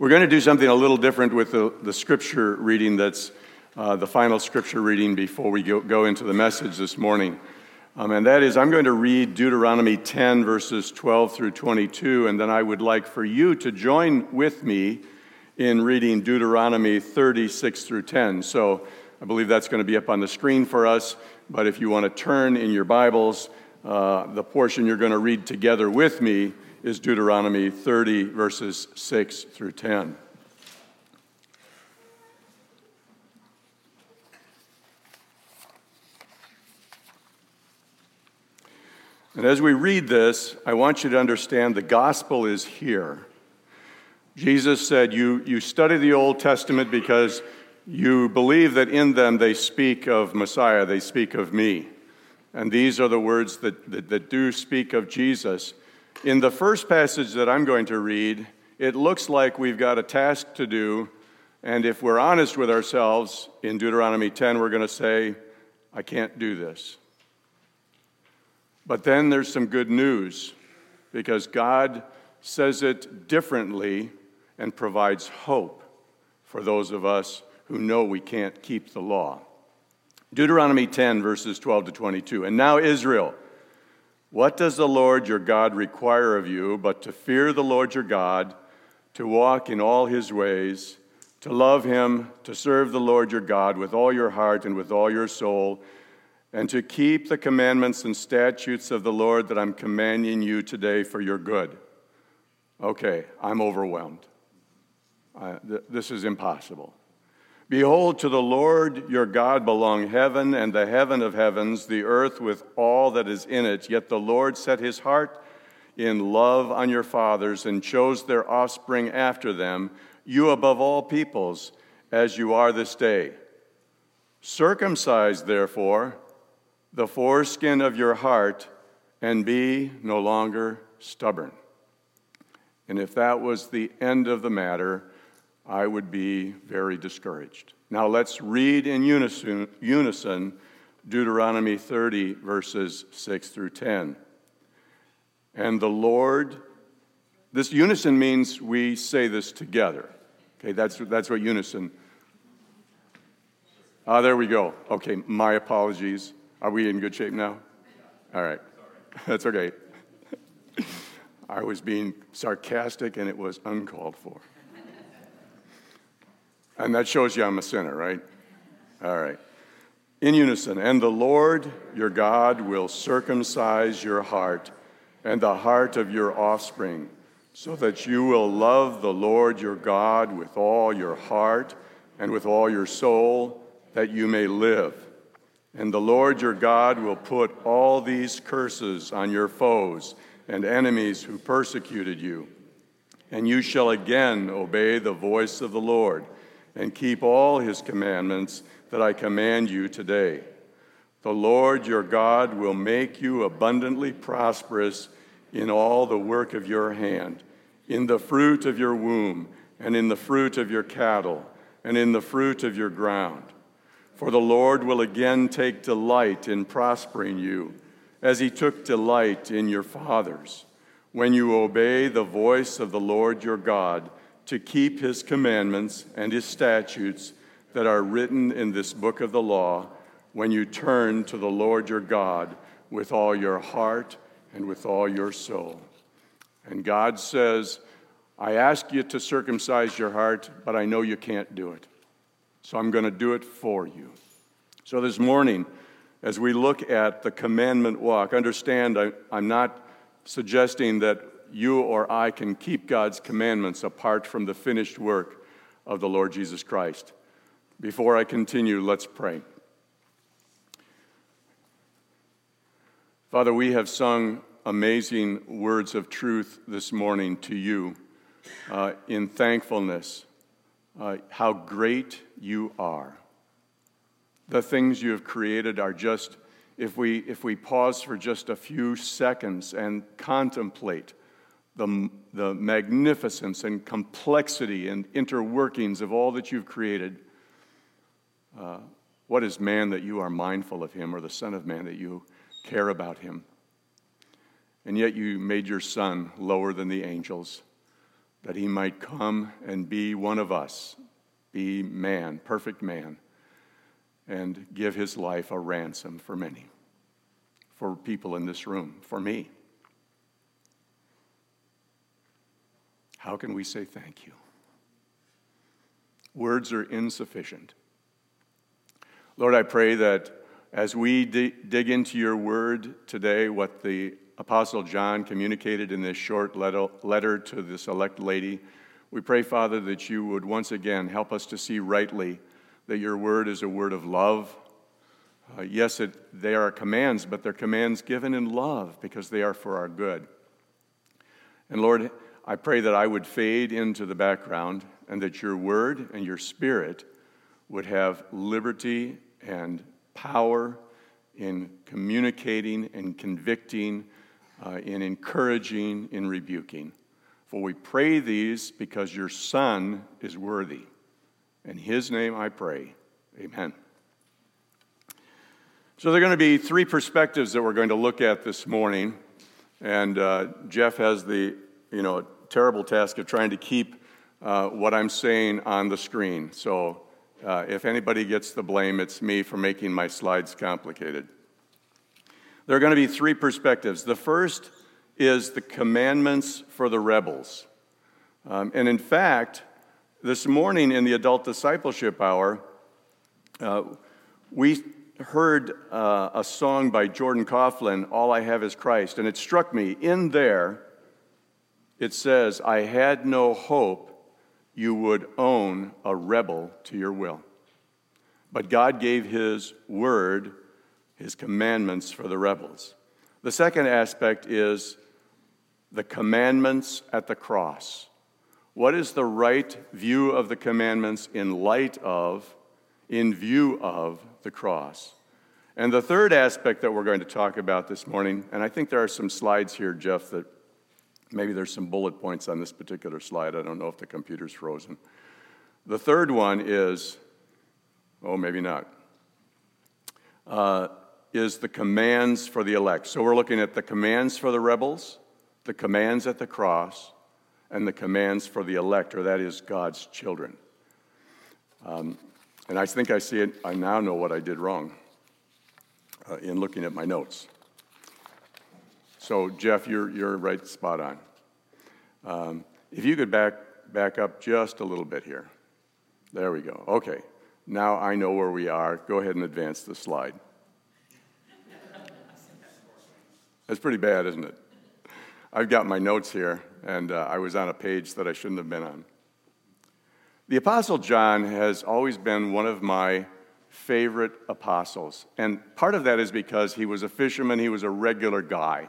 We're going to do something a little different with the, the scripture reading that's uh, the final scripture reading before we go, go into the message this morning. Um, and that is, I'm going to read Deuteronomy 10, verses 12 through 22, and then I would like for you to join with me in reading Deuteronomy 36 through 10. So I believe that's going to be up on the screen for us, but if you want to turn in your Bibles, uh, the portion you're going to read together with me is Deuteronomy 30, verses 6 through 10. And as we read this, I want you to understand the gospel is here. Jesus said, You, you study the Old Testament because you believe that in them they speak of Messiah, they speak of me. And these are the words that, that, that do speak of Jesus. In the first passage that I'm going to read, it looks like we've got a task to do. And if we're honest with ourselves, in Deuteronomy 10, we're going to say, I can't do this. But then there's some good news because God says it differently and provides hope for those of us who know we can't keep the law. Deuteronomy 10, verses 12 to 22. And now, Israel. What does the Lord your God require of you but to fear the Lord your God, to walk in all his ways, to love him, to serve the Lord your God with all your heart and with all your soul, and to keep the commandments and statutes of the Lord that I'm commanding you today for your good? Okay, I'm overwhelmed. Th- this is impossible. Behold, to the Lord your God belong heaven and the heaven of heavens, the earth with all that is in it. Yet the Lord set his heart in love on your fathers and chose their offspring after them, you above all peoples, as you are this day. Circumcise, therefore, the foreskin of your heart and be no longer stubborn. And if that was the end of the matter, I would be very discouraged. Now let's read in unison, Deuteronomy 30, verses 6 through 10. And the Lord, this unison means we say this together. Okay, that's, that's what unison. Ah, there we go. Okay, my apologies. Are we in good shape now? All right. That's okay. I was being sarcastic and it was uncalled for. And that shows you I'm a sinner, right? All right. In unison, and the Lord your God will circumcise your heart and the heart of your offspring, so that you will love the Lord your God with all your heart and with all your soul, that you may live. And the Lord your God will put all these curses on your foes and enemies who persecuted you. And you shall again obey the voice of the Lord and keep all his commandments that I command you today. The Lord your God will make you abundantly prosperous in all the work of your hand, in the fruit of your womb, and in the fruit of your cattle, and in the fruit of your ground. For the Lord will again take delight in prospering you, as he took delight in your fathers, when you obey the voice of the Lord your God to keep his commandments and his statutes that are written in this book of the law when you turn to the Lord your God with all your heart and with all your soul. And God says, I ask you to circumcise your heart, but I know you can't do it. So I'm going to do it for you. So this morning, as we look at the commandment walk, understand I, am not suggesting that you or I can keep God's commandments apart from the finished work of the Lord Jesus Christ. Before I continue, let's pray. Father, we have sung amazing words of truth this morning to you uh, in thankfulness, uh, how great you are. The things you have created are just, if we, if we pause for just a few seconds and contemplate the, the magnificence and complexity and interworkings of all that you've created. Uh, what is man that you are mindful of him, or the Son of Man that you care about him? And yet you made your Son lower than the angels, that he might come and be one of us, be man, perfect man, and give his life a ransom for many, for people in this room, for me. How can we say thank you? Words are insufficient. Lord, I pray that as we dig into your word today, what the Apostle John communicated in this short letter to this elect lady, we pray, Father, that you would once again help us to see rightly that your word is a word of love. Uh, yes, it, they are commands, but they're commands given in love because they are for our good. And Lord, I pray that I would fade into the background and that your word and your spirit would have liberty and power in communicating and convicting, uh, in encouraging, in rebuking. For we pray these because your Son is worthy. In his name I pray. Amen. So, there are going to be three perspectives that we're going to look at this morning. And uh, Jeff has the you know, terrible task of trying to keep uh, what I'm saying on the screen. So, uh, if anybody gets the blame, it's me for making my slides complicated. There are going to be three perspectives. The first is the commandments for the rebels. Um, and in fact, this morning in the adult discipleship hour, uh, we heard uh, a song by Jordan Kauflin, All I Have is Christ. And it struck me in there, it says, I had no hope you would own a rebel to your will. But God gave His word, His commandments for the rebels. The second aspect is the commandments at the cross. What is the right view of the commandments in light of, in view of the cross? And the third aspect that we're going to talk about this morning, and I think there are some slides here, Jeff, that Maybe there's some bullet points on this particular slide. I don't know if the computer's frozen. The third one is, oh, maybe not, uh, is the commands for the elect. So we're looking at the commands for the rebels, the commands at the cross, and the commands for the elect, or that is God's children. Um, and I think I see it, I now know what I did wrong uh, in looking at my notes. So, Jeff, you're, you're right spot on. Um, if you could back, back up just a little bit here. There we go. Okay. Now I know where we are. Go ahead and advance the slide. That's pretty bad, isn't it? I've got my notes here, and uh, I was on a page that I shouldn't have been on. The Apostle John has always been one of my favorite apostles. And part of that is because he was a fisherman, he was a regular guy.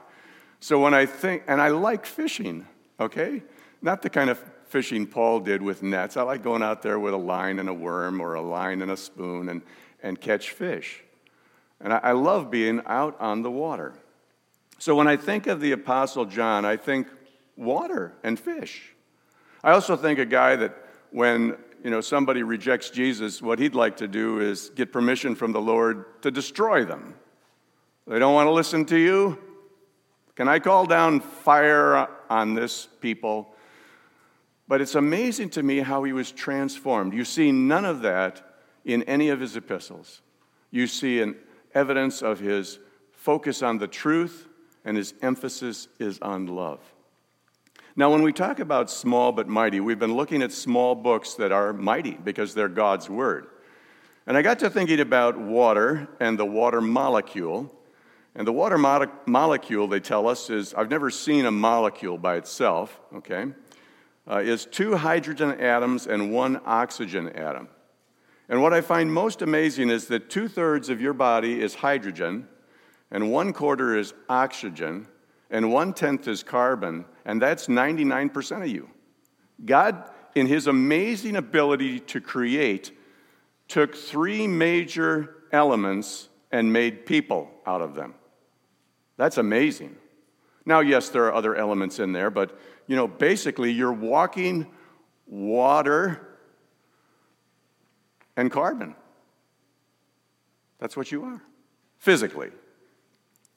So when I think, and I like fishing, okay? Not the kind of fishing Paul did with nets. I like going out there with a line and a worm or a line and a spoon and, and catch fish. And I, I love being out on the water. So when I think of the Apostle John, I think water and fish. I also think a guy that when you know somebody rejects Jesus, what he'd like to do is get permission from the Lord to destroy them. They don't want to listen to you. Can I call down fire on this people? But it's amazing to me how he was transformed. You see none of that in any of his epistles. You see an evidence of his focus on the truth, and his emphasis is on love. Now, when we talk about small but mighty, we've been looking at small books that are mighty because they're God's word. And I got to thinking about water and the water molecule and the water mo- molecule, they tell us, is I've never seen a molecule by itself, okay, uh, is two hydrogen atoms and one oxygen atom. And what I find most amazing is that two thirds of your body is hydrogen, and one quarter is oxygen, and one tenth is carbon, and that's 99% of you. God, in his amazing ability to create, took three major elements and made people out of them. That's amazing. Now, yes, there are other elements in there, but you know, basically, you're walking water and carbon. That's what you are, physically.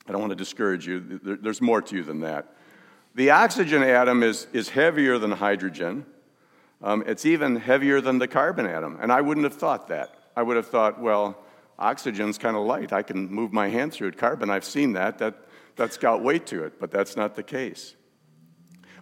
I don't want to discourage you, there's more to you than that. The oxygen atom is, is heavier than hydrogen. Um, it's even heavier than the carbon atom. And I wouldn't have thought that. I would have thought, well, oxygen's kind of light. I can move my hand through it. Carbon, I've seen that. that. That's got weight to it, but that's not the case.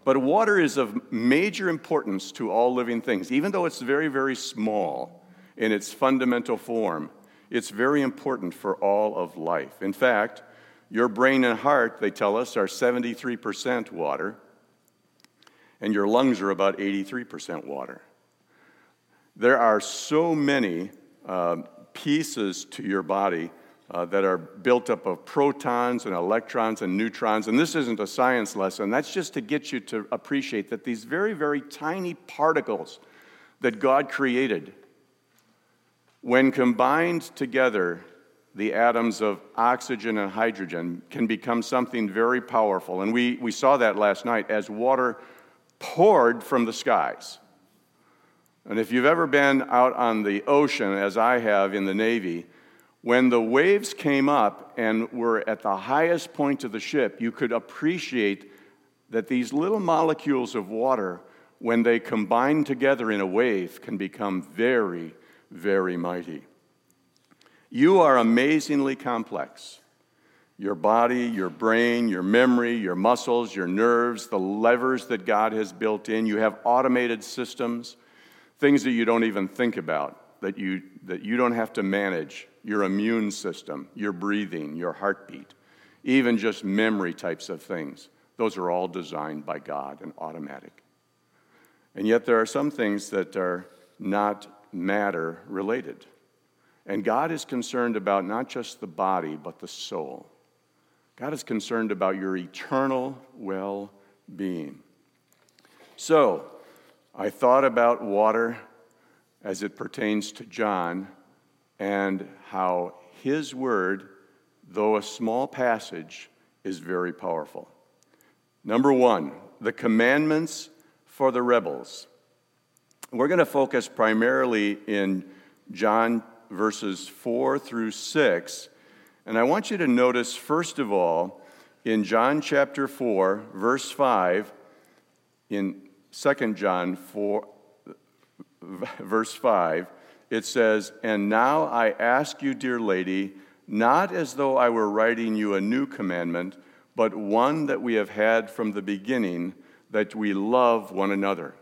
But water is of major importance to all living things, even though it's very, very small in its fundamental form. It's very important for all of life. In fact, your brain and heart, they tell us, are 73% water, and your lungs are about 83% water. There are so many uh, pieces to your body uh, that are built up of protons and electrons and neutrons. And this isn't a science lesson, that's just to get you to appreciate that these very, very tiny particles that God created, when combined together, the atoms of oxygen and hydrogen can become something very powerful. And we, we saw that last night as water poured from the skies. And if you've ever been out on the ocean, as I have in the Navy, when the waves came up and were at the highest point of the ship, you could appreciate that these little molecules of water, when they combine together in a wave, can become very, very mighty. You are amazingly complex. Your body, your brain, your memory, your muscles, your nerves, the levers that God has built in. You have automated systems, things that you don't even think about, that you, that you don't have to manage your immune system, your breathing, your heartbeat, even just memory types of things. Those are all designed by God and automatic. And yet, there are some things that are not matter related. And God is concerned about not just the body, but the soul. God is concerned about your eternal well being. So, I thought about water as it pertains to John and how his word, though a small passage, is very powerful. Number one, the commandments for the rebels. We're going to focus primarily in John verses 4 through 6. And I want you to notice, first of all, in John chapter 4, verse 5, in 2 John 4, verse 5, it says, And now I ask you, dear lady, not as though I were writing you a new commandment, but one that we have had from the beginning, that we love one another.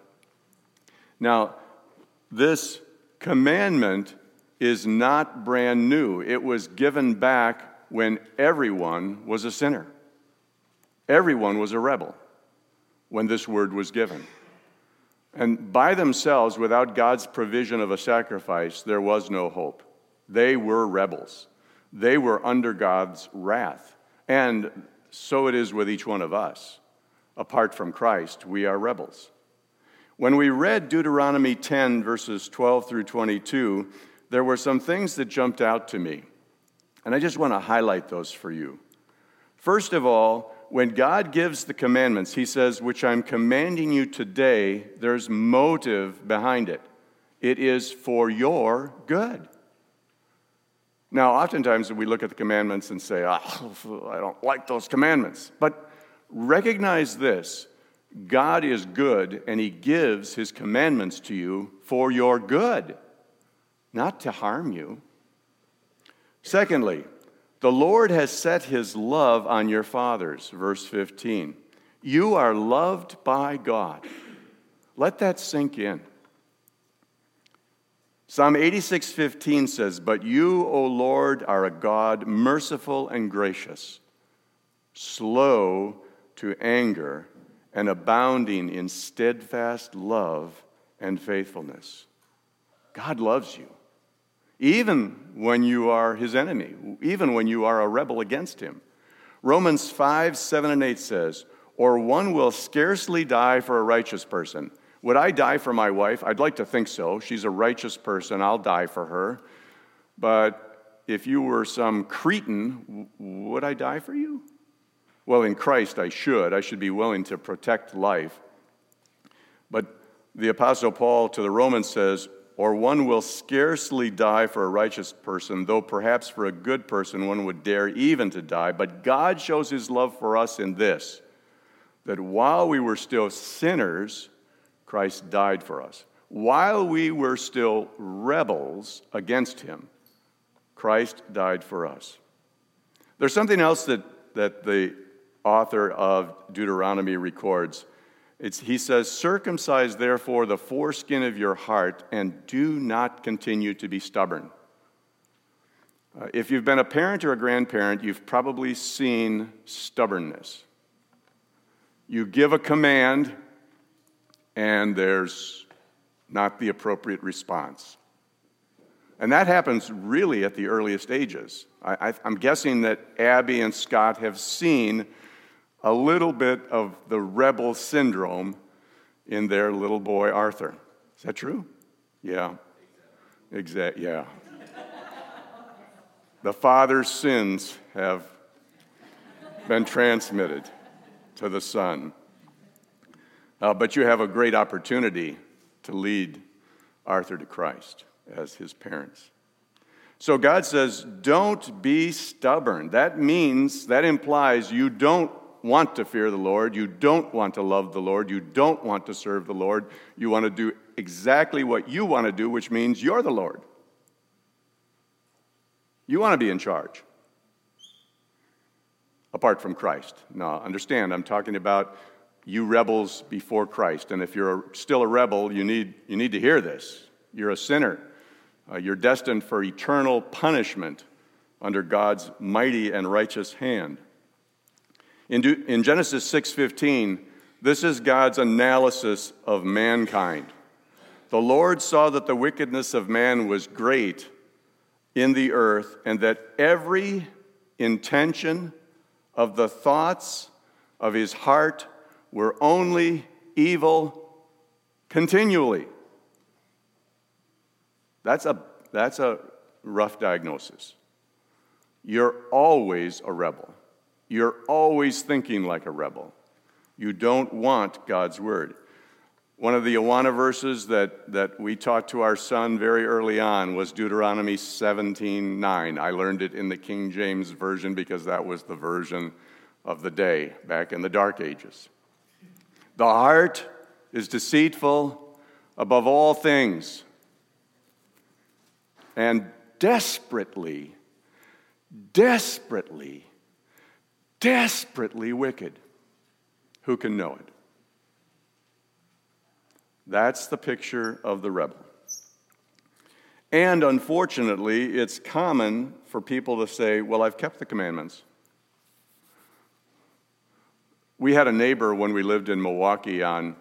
Now, this commandment is not brand new. It was given back when everyone was a sinner. Everyone was a rebel when this word was given. And by themselves, without God's provision of a sacrifice, there was no hope. They were rebels. They were under God's wrath. And so it is with each one of us. Apart from Christ, we are rebels. When we read Deuteronomy 10, verses 12 through 22, there were some things that jumped out to me. And I just want to highlight those for you. First of all, when God gives the commandments, He says, which I'm commanding you today, there's motive behind it. It is for your good. Now, oftentimes we look at the commandments and say, oh, I don't like those commandments. But recognize this God is good, and He gives His commandments to you for your good, not to harm you. Secondly, the Lord has set his love on your fathers, verse 15. You are loved by God. Let that sink in. Psalm 86:15 says, "But you, O Lord, are a God merciful and gracious, slow to anger and abounding in steadfast love and faithfulness." God loves you even when you are his enemy, even when you are a rebel against him. Romans 5, 7, and 8 says, Or one will scarcely die for a righteous person. Would I die for my wife? I'd like to think so. She's a righteous person. I'll die for her. But if you were some Cretan, would I die for you? Well, in Christ, I should. I should be willing to protect life. But the Apostle Paul to the Romans says, or one will scarcely die for a righteous person, though perhaps for a good person one would dare even to die. But God shows his love for us in this that while we were still sinners, Christ died for us. While we were still rebels against him, Christ died for us. There's something else that, that the author of Deuteronomy records. It's, he says, Circumcise therefore the foreskin of your heart and do not continue to be stubborn. Uh, if you've been a parent or a grandparent, you've probably seen stubbornness. You give a command, and there's not the appropriate response. And that happens really at the earliest ages. I, am guessing that Abby and Scott have seen a little bit of the rebel syndrome in their little boy Arthur. Is that true? Yeah. Exact. Yeah. the father's sins have been transmitted to the son. Uh, but you have a great opportunity to lead Arthur to Christ as his parents. So God says, don't be stubborn. That means, that implies you don't want to fear the Lord. You don't want to love the Lord. You don't want to serve the Lord. You want to do exactly what you want to do, which means you're the Lord. You want to be in charge. Apart from Christ. Now, understand, I'm talking about you rebels before Christ. And if you're still a rebel, you need, you need to hear this. You're a sinner. Uh, you're destined for eternal punishment under God's mighty and righteous hand. In, in Genesis 6:15, this is God's analysis of mankind. The Lord saw that the wickedness of man was great in the earth, and that every intention of the thoughts of his heart were only evil continually. That's a, that's a rough diagnosis. You're always a rebel. You're always thinking like a rebel. You don't want God's word. One of the Awana verses that, that we taught to our son very early on was Deuteronomy 17 9. I learned it in the King James Version because that was the version of the day back in the Dark Ages. The heart is deceitful above all things and desperately, desperately desperately wicked. Who can know it? That's the picture of the rebel. And unfortunately, it's common for people to say, Well, I've kept the commandments. We had a neighbor when we lived in Milwaukee on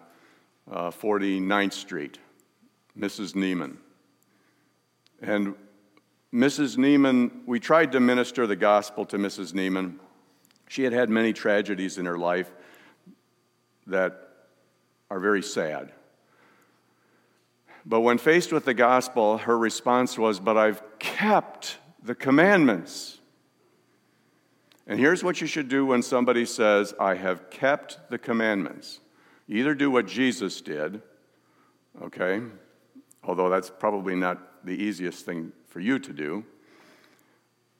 uh, 49th Street, Mrs. Neiman. And Mrs. Neiman, we tried to minister the gospel to Mrs. Neiman. She had had many tragedies in her life that are very sad. But when faced with the gospel, her response was, But I've kept the commandments. And here's what you should do when somebody says, I have kept the commandments. Either do what Jesus did, okay, although that's probably not the easiest thing for you to do,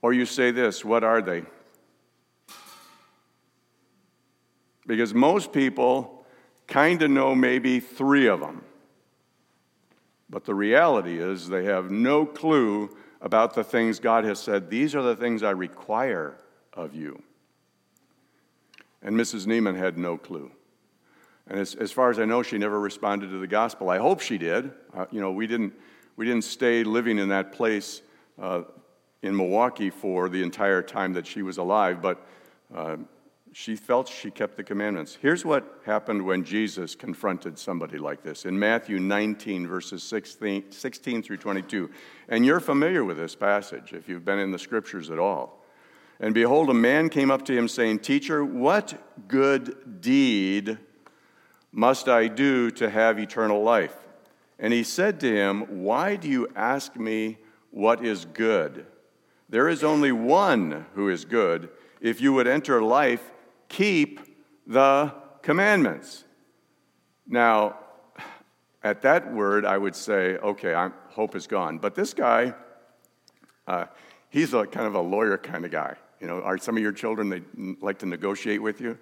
or you say this, What are they? Because most people kind of know maybe three of them. But the reality is they have no clue about the things God has said, these are the things I require of you. And Mrs. Neiman had no clue. And as, as far as I know, she never responded to the gospel. I hope she did. Uh, you know, we didn't, we didn't stay living in that place uh, in Milwaukee for the entire time that she was alive, but uh, she felt she kept the commandments. Here's what happened when Jesus confronted somebody like this in Matthew 19, verses 16, 16, through 22. And you're familiar with this passage if you've been in the scriptures at all. And behold, a man came up to him saying, Teacher, what good deed must I do to have eternal life? And he said to him, Why do you ask me what is good? There is only one who is good. If you would enter life, keep the commandments. Now, at that word, I would say, okay, I'm, hope is gone. But this guy, uh, he's a kind of a lawyer kind of guy. You know, are some of your children they like to negotiate with you?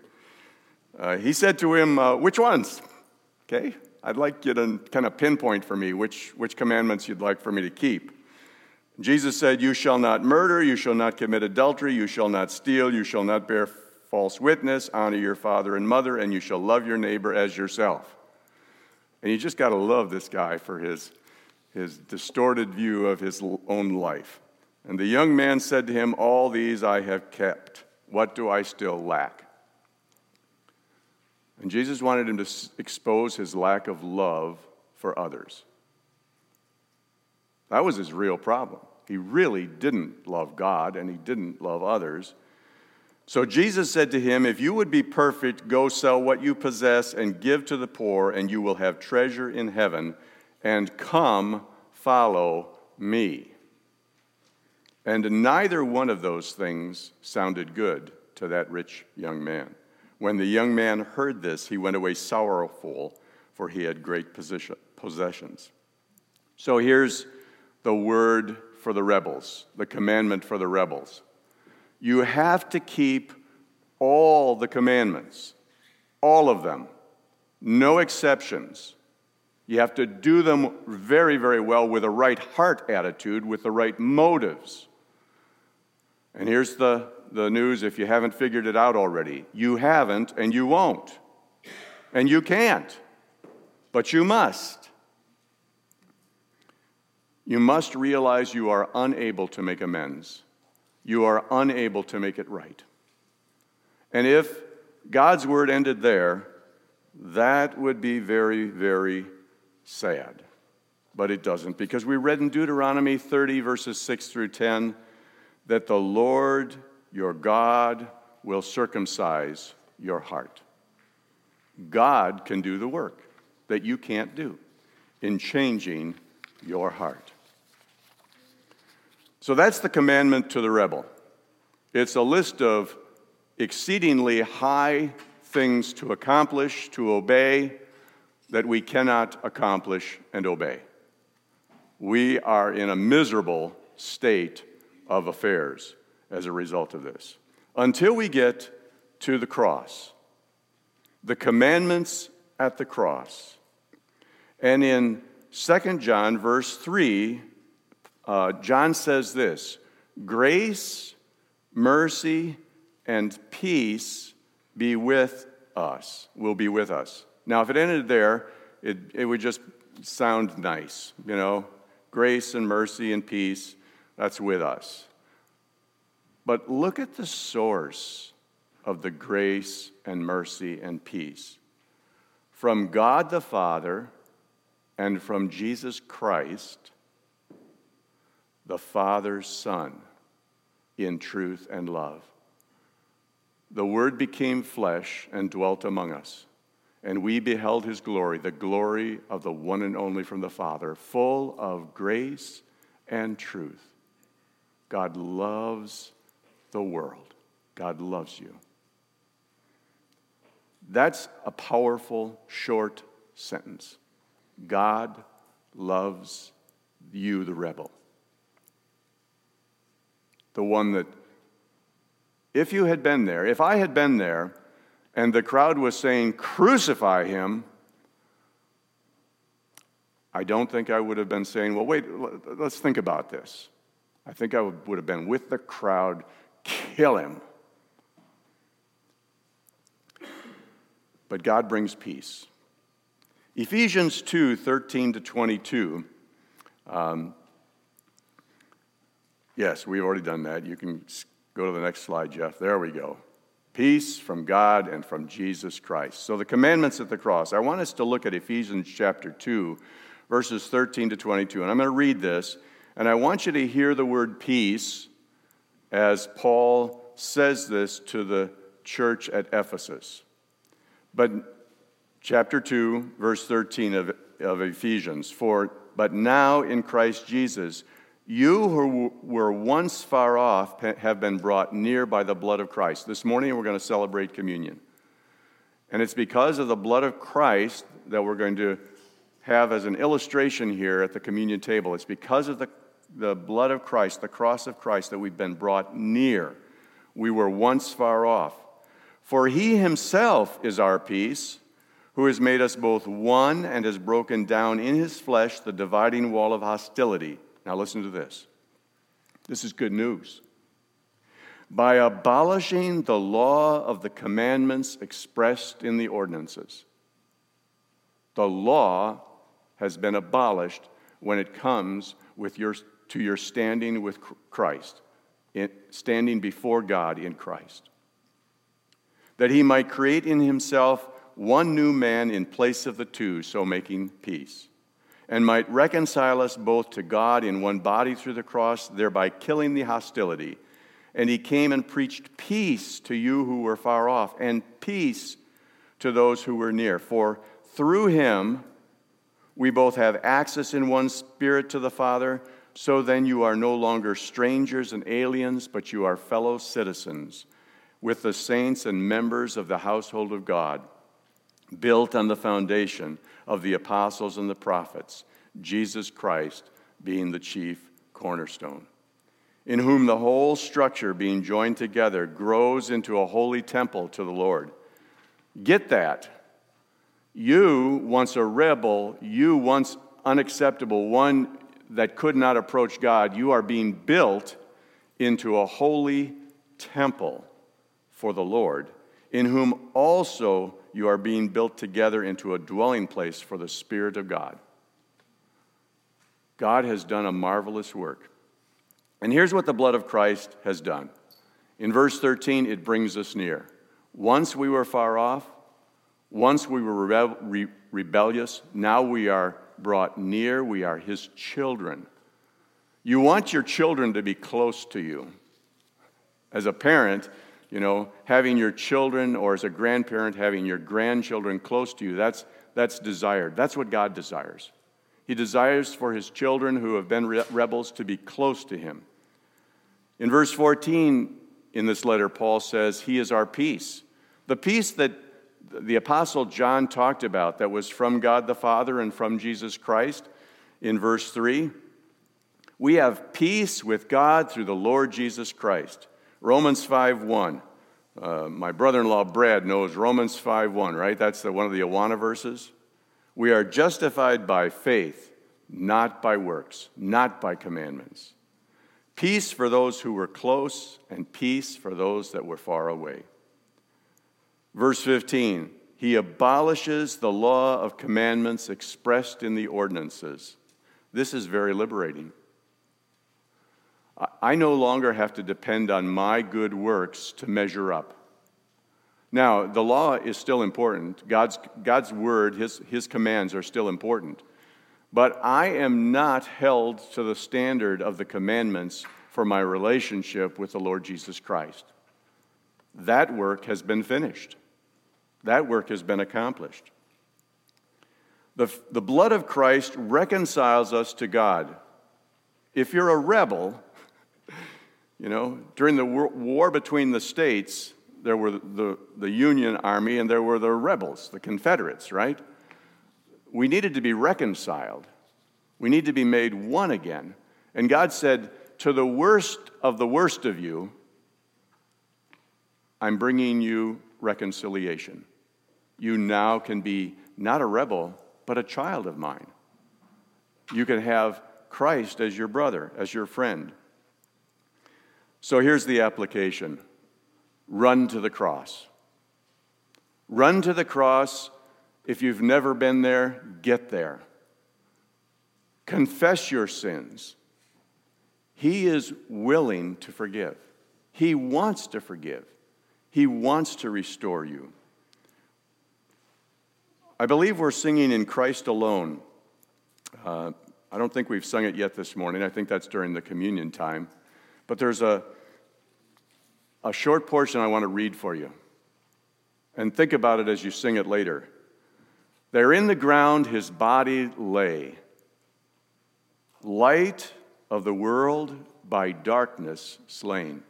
Uh, he said to him, uh, Which ones? Okay, I'd like you to kind of pinpoint for me which, which commandments you'd like for me to keep. Jesus said, You shall not murder, you shall not commit adultery, you shall not steal, you shall not bear false witness, honor your father and mother, and you shall love your neighbor as yourself. And you just got to love this guy for his, his distorted view of his own life. And the young man said to him, All these I have kept. What do I still lack? And Jesus wanted him to expose his lack of love for others. That was his real problem. He really didn't love God and he didn't love others. So Jesus said to him, If you would be perfect, go sell what you possess and give to the poor, and you will have treasure in heaven, and come follow me. And neither one of those things sounded good to that rich young man. When the young man heard this, he went away sorrowful, for he had great possessions. So here's the word for the rebels, the commandment for the rebels you have to keep all the commandments, all of them, no exceptions. You have to do them very, very well with a right heart attitude, with the right motives. And here's the, the news if you haven't figured it out already you haven't, and you won't. And you can't, but you must. You must realize you are unable to make amends you are unable to make it right. And if God's word ended there, that would be very, very sad. But it doesn't, because we read in Deuteronomy 30, verses 6 through 10, that the Lord your God will circumcise your heart. God can do the work that you can't do in changing your heart. So that's the commandment to the rebel. It's a list of exceedingly high things to accomplish, to obey, that we cannot accomplish and obey. We are in a miserable state of affairs as a result of this. Until we get to the cross, the commandments at the cross. And in 2 John, verse 3, uh, John says this grace, mercy, and peace be with us, will be with us. Now, if it ended there, it, it would just sound nice, you know, grace and mercy and peace, that's with us. But look at the source of the grace and mercy and peace. From God the Father and from Jesus Christ the Father's Son in truth and love. The Word became flesh and dwelt among us, and we beheld his glory, the glory of the one and only from the Father, full of grace and truth. God loves the world. God loves you. That's a powerful, short sentence. God loves you, the rebel the one that, if you had been there, if I had been there, and the crowd was saying, Crucify him, I don't think I would have been saying, Well, wait, let's think about this. I think I would have been with the crowd, kill him. But God brings peace. Ephesians 2 13 to 22 um, Yes, we've already done that. You can go to the next slide, Jeff. There we go. Peace from God and from Jesus Christ. So, the commandments at the cross. I want us to look at Ephesians chapter 2, verses 13 to 22. And I'm going to read this, and I want you to hear the word peace as Paul says this to the church at Ephesus. But chapter 2, verse 13 of, of Ephesians, for but now in Christ Jesus, you who were once far off have been brought near by the blood of Christ. This morning we're going to celebrate communion. And it's because of the blood of Christ that we're going to have as an illustration here at the communion table. It's because of the, the blood of Christ, the cross of Christ, that we've been brought near. We were once far off. For he himself is our peace, who has made us both one and has broken down in his flesh the dividing wall of hostility. Now, listen to this. This is good news. By abolishing the law of the commandments expressed in the ordinances, the law has been abolished when it comes with your, to your standing with Christ, in, standing before God in Christ that he might create in himself one new man in place of the two, so making peace, and might reconcile us both to God in one body through the cross, thereby killing the hostility. And he came and preached peace to you who were far off, and peace to those who were near. For through him we both have access in one spirit to the Father. So then you are no longer strangers and aliens, but you are fellow citizens with the saints and members of the household of God, built on the foundation of the apostles and the prophets, Jesus Christ being the chief cornerstone, in whom the whole structure, being joined together, grows into a holy temple to the Lord. Get that. You, once a rebel, you, once unacceptable, one that could not approach God, you are being built into a holy temple for the Lord, in whom also you are being built together into a dwelling place for the Spirit of God. God has done a marvelous work. And here's what the blood of Christ has done. In verse 13, it brings us near. Once we were far off, once we were rebe- re- rebellious, now we are brought near. We are his children. You want your children to be close to you. As a parent, you know, having your children or as a grandparent having your grandchildren close to you, that's, that's desired. That's what God desires. He desires for his children who have been re- rebels to be close to him. In verse 14 in this letter, Paul says, He is our peace. The peace that the Apostle John talked about, that was from God the Father and from Jesus Christ, in verse 3, we have peace with God through the Lord Jesus Christ Romans 5 1. Uh, my brother in law Brad knows Romans 5 1, right? That's the, one of the Awana verses. We are justified by faith, not by works, not by commandments. Peace for those who were close, and peace for those that were far away. Verse 15 He abolishes the law of commandments expressed in the ordinances. This is very liberating. I no longer have to depend on my good works to measure up. Now, the law is still important. God's, God's word, his, his commands are still important. But I am not held to the standard of the commandments for my relationship with the Lord Jesus Christ. That work has been finished, that work has been accomplished. The, the blood of Christ reconciles us to God. If you're a rebel, you know, during the war between the states, there were the, the Union Army and there were the rebels, the Confederates, right? We needed to be reconciled. We need to be made one again. And God said, To the worst of the worst of you, I'm bringing you reconciliation. You now can be not a rebel, but a child of mine. You can have Christ as your brother, as your friend. So here's the application run to the cross. Run to the cross. If you've never been there, get there. Confess your sins. He is willing to forgive. He wants to forgive. He wants to restore you. I believe we're singing in Christ alone. Uh, I don't think we've sung it yet this morning. I think that's during the communion time. But there's a, a short portion I want to read for you. And think about it as you sing it later. There in the ground his body lay, light of the world by darkness slain.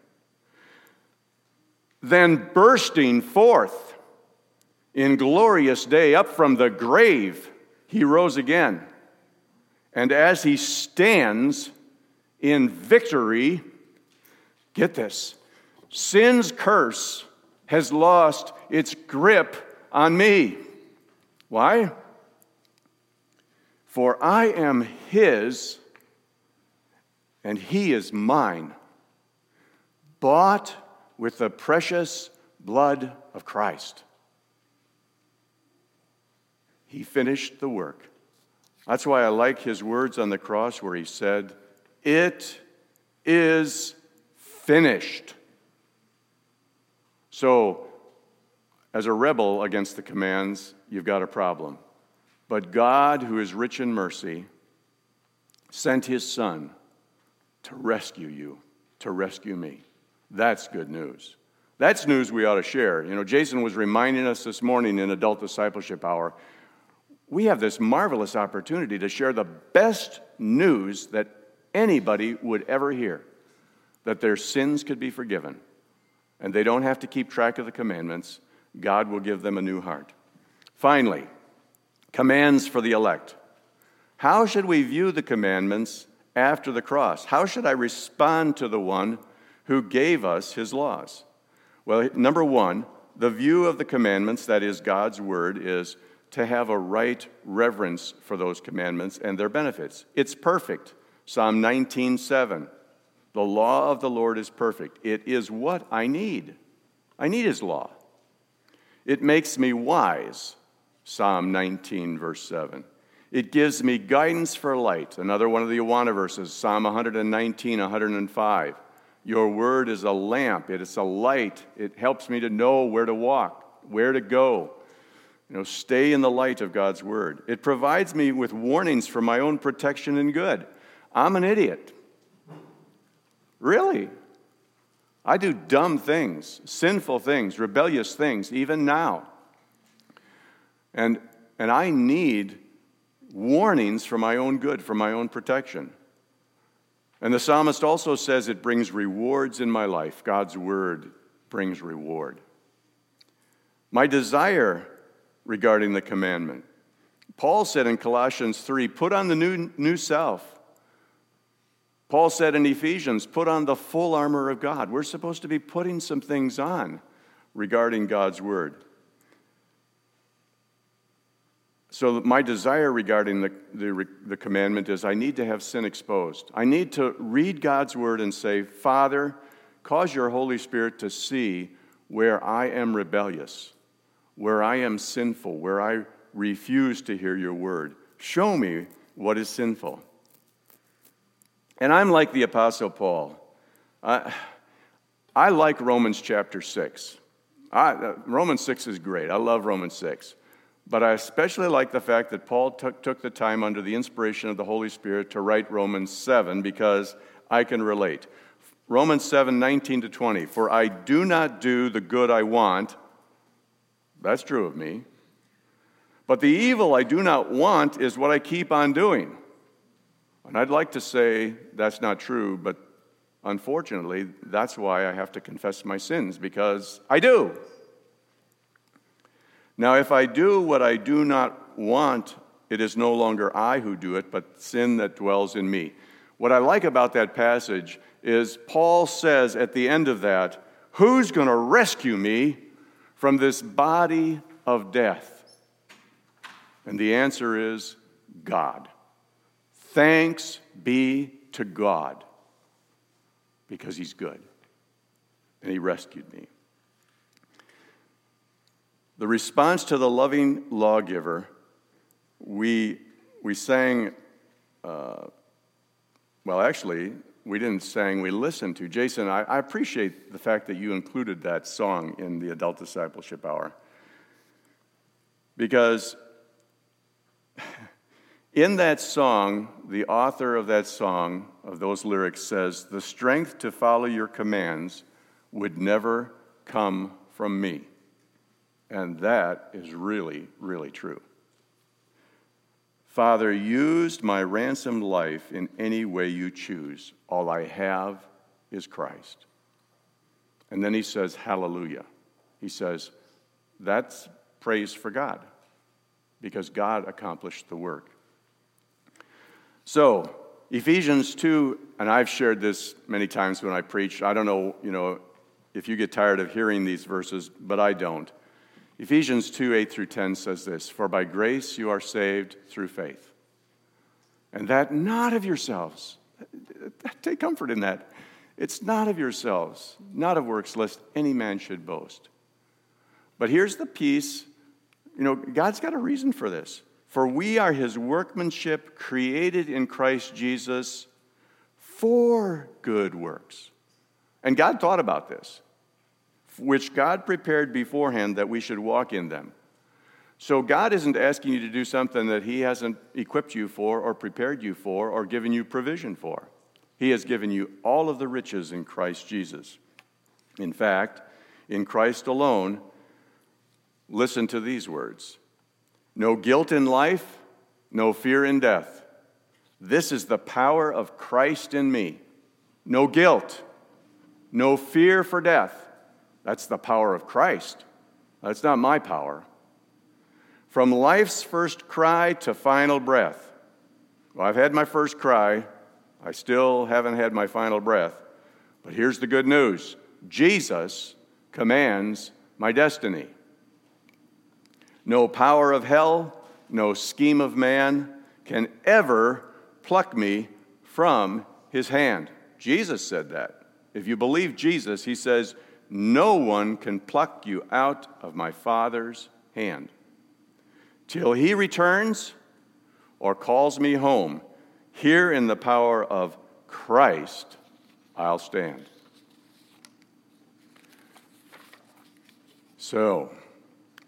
Then bursting forth in glorious day up from the grave, he rose again. And as he stands in victory, Get this sin's curse has lost its grip on me. Why? For I am his and he is mine, bought with the precious blood of Christ. He finished the work. That's why I like his words on the cross where he said, It is finished. So, as a rebel against the commands, you've got a problem. But God, who is rich in mercy, sent his son to rescue you, to rescue me. That's good news. That's news we ought to share. You know, Jason was reminding us this morning in Adult Discipleship Hour we have this marvelous opportunity to share the best news that anybody would ever hear that their sins could be forgiven and they don't have to keep track of the commandments. God will give them a new heart. Finally, commands for the elect. How should we view the commandments after the cross? How should I respond to the one who gave us his laws? Well, number one, the view of the commandments, that is God's word, is to have a right reverence for those commandments and their benefits. It's perfect. Psalm 19:7. The law of the Lord is perfect. It is what I need. I need his law. It makes me wise. Psalm 19 verse 7. It gives me guidance for light. Another one of the Awana verses, Psalm 119, 105. Your word is a lamp, it is a light. It helps me to know where to walk, where to go. You know, stay in the light of God's word. It provides me with warnings for my own protection and good. I'm an idiot. Really? I do dumb things, sinful things, rebellious things, even now. And, and I need warnings for my own good, for my own protection. And the psalmist also says it brings rewards in my life. God's word brings reward. My desire regarding the commandment. Paul said in Colossians 3 put on the new, new self. Paul said in Ephesians, put on the full armor of God. We're supposed to be putting some things on regarding God's word. So, my desire regarding the, the, the, commandment is I need to have sin exposed. I need to read God's word and say, Father, cause your Holy Spirit to see where I am rebellious, where I am sinful, where I refuse to hear your word. Show me what is sinful. And I'm like the Apostle Paul. I, I like Romans chapter 6. I, uh, Romans 6 is great. I love Romans 6. But I especially like the fact that Paul took, took the time under the inspiration of the Holy Spirit to write Romans 7 because I can relate. Romans 7 19 to 20. For I do not do the good I want. That's true of me. But the evil I do not want is what I keep on doing. And I'd like to say that's not true, but unfortunately, that's why I have to confess my sins, because I do. Now, if I do what I do not want, it is no longer I who do it, but sin that dwells in me. What I like about that passage is Paul says at the end of that, Who's going to rescue me from this body of death? And the answer is God. Thanks be to God because He's good and He rescued me. The response to the loving lawgiver, we, we sang, uh, well, actually, we didn't sing, we listened to. Jason, I, I appreciate the fact that you included that song in the Adult Discipleship Hour because in that song, the author of that song, of those lyrics, says, The strength to follow your commands would never come from me. And that is really, really true. Father, use my ransomed life in any way you choose. All I have is Christ. And then he says, Hallelujah. He says, That's praise for God because God accomplished the work. So, Ephesians 2, and I've shared this many times when I preach. I don't know, you know, if you get tired of hearing these verses, but I don't. Ephesians 2 8 through 10 says this For by grace you are saved through faith. And that not of yourselves. Take comfort in that. It's not of yourselves, not of works, lest any man should boast. But here's the piece you know, God's got a reason for this. For we are his workmanship created in Christ Jesus for good works. And God thought about this, which God prepared beforehand that we should walk in them. So God isn't asking you to do something that he hasn't equipped you for or prepared you for or given you provision for. He has given you all of the riches in Christ Jesus. In fact, in Christ alone, listen to these words No guilt in life, no fear in death. This is the power of Christ in me. No guilt, no fear for death. That's the power of Christ. That's not my power. From life's first cry to final breath. Well, I've had my first cry. I still haven't had my final breath. But here's the good news Jesus commands my destiny. No power of hell, no scheme of man can ever pluck me from his hand. Jesus said that. If you believe Jesus, he says, No one can pluck you out of my Father's hand. Till he returns or calls me home, here in the power of Christ, I'll stand. So,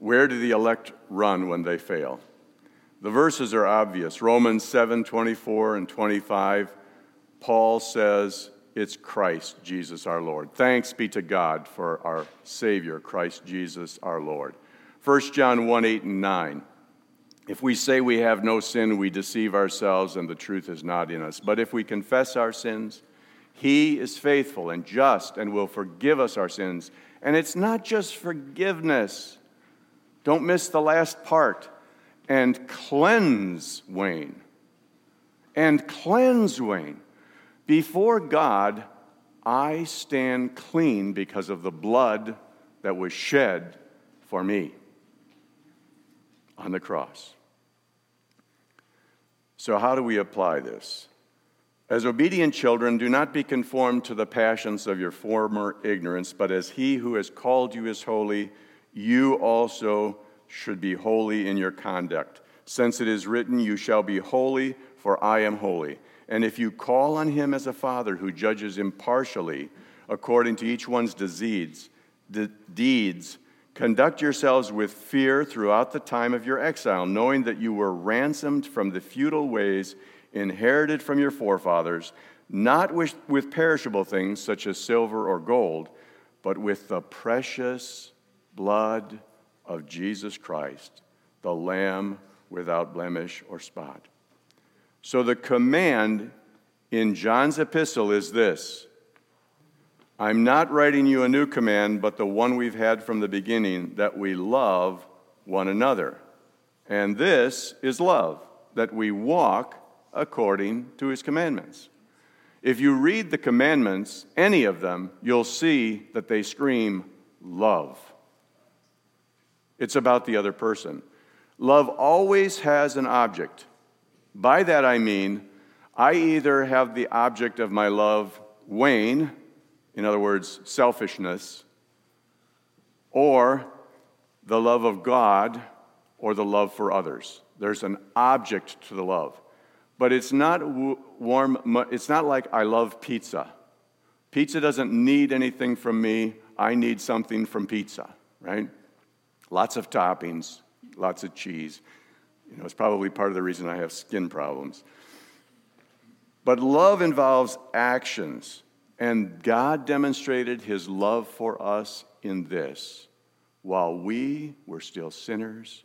where do the elect run when they fail? The verses are obvious. Romans 7 24 and 25, Paul says, It's Christ Jesus our Lord. Thanks be to God for our Savior, Christ Jesus our Lord. 1 John 1 8 and 9. If we say we have no sin, we deceive ourselves and the truth is not in us. But if we confess our sins, He is faithful and just and will forgive us our sins. And it's not just forgiveness, don't miss the last part. And cleanse Wayne. And cleanse Wayne. Before God, I stand clean because of the blood that was shed for me on the cross. So, how do we apply this? As obedient children, do not be conformed to the passions of your former ignorance, but as he who has called you is holy, you also should be holy in your conduct. Since it is written, You shall be holy, for I am holy. And if you call on him as a father who judges impartially according to each one's deeds, deeds, conduct yourselves with fear throughout the time of your exile, knowing that you were ransomed from the futile ways inherited from your forefathers, not with, with perishable things such as silver or gold, but with the precious blood of Jesus Christ, the Lamb without blemish or spot. So the command in John's epistle is this I'm not writing you a new command, but the one we've had from the beginning that we love one another. And this is love, that we walk according to his commandments. If you read the commandments, any of them, you'll see that they scream love. It's about the other person. Love always has an object. By that I mean, I either have the object of my love wane, in other words, selfishness, or the love of God or the love for others. There's an object to the love. But it's not warm, it's not like I love pizza. Pizza doesn't need anything from me, I need something from pizza, right? Lots of toppings, lots of cheese. You know, it's probably part of the reason I have skin problems. But love involves actions, and God demonstrated his love for us in this. While we were still sinners,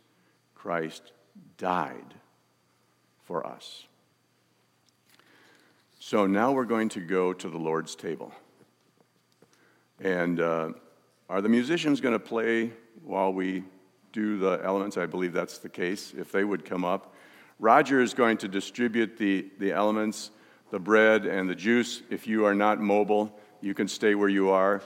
Christ died for us. So now we're going to go to the Lord's table. And uh, are the musicians going to play while we do the elements. I believe that's the case, if they would come up. Roger is going to distribute the, the elements, the bread and the juice. If you are not mobile, you can stay where you are.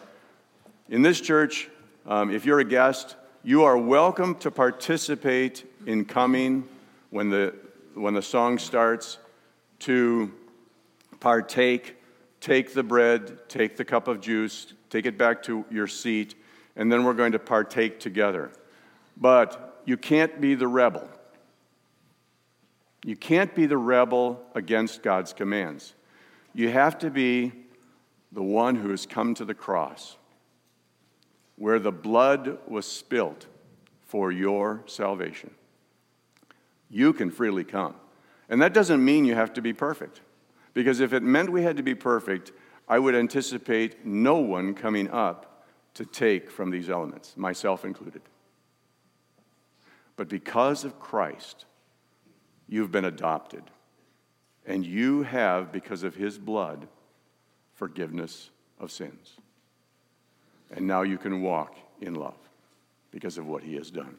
In this church, um, if you're a guest, you are welcome to participate in coming when the, when the song starts to partake, take the bread, take the cup of juice, take it back to your seat, and then we're going to partake together. But you can't be the rebel. You can't be the rebel against God's commands. You have to be the one who has come to the cross, where the blood was spilt for your salvation. You can freely come. And that doesn't mean you have to be perfect. Because if it meant we had to be perfect, I would anticipate no one coming up to take from these elements, myself included. But because of Christ, you've been adopted. And you have, because of his blood, forgiveness of sins. And now you can walk in love because of what he has done.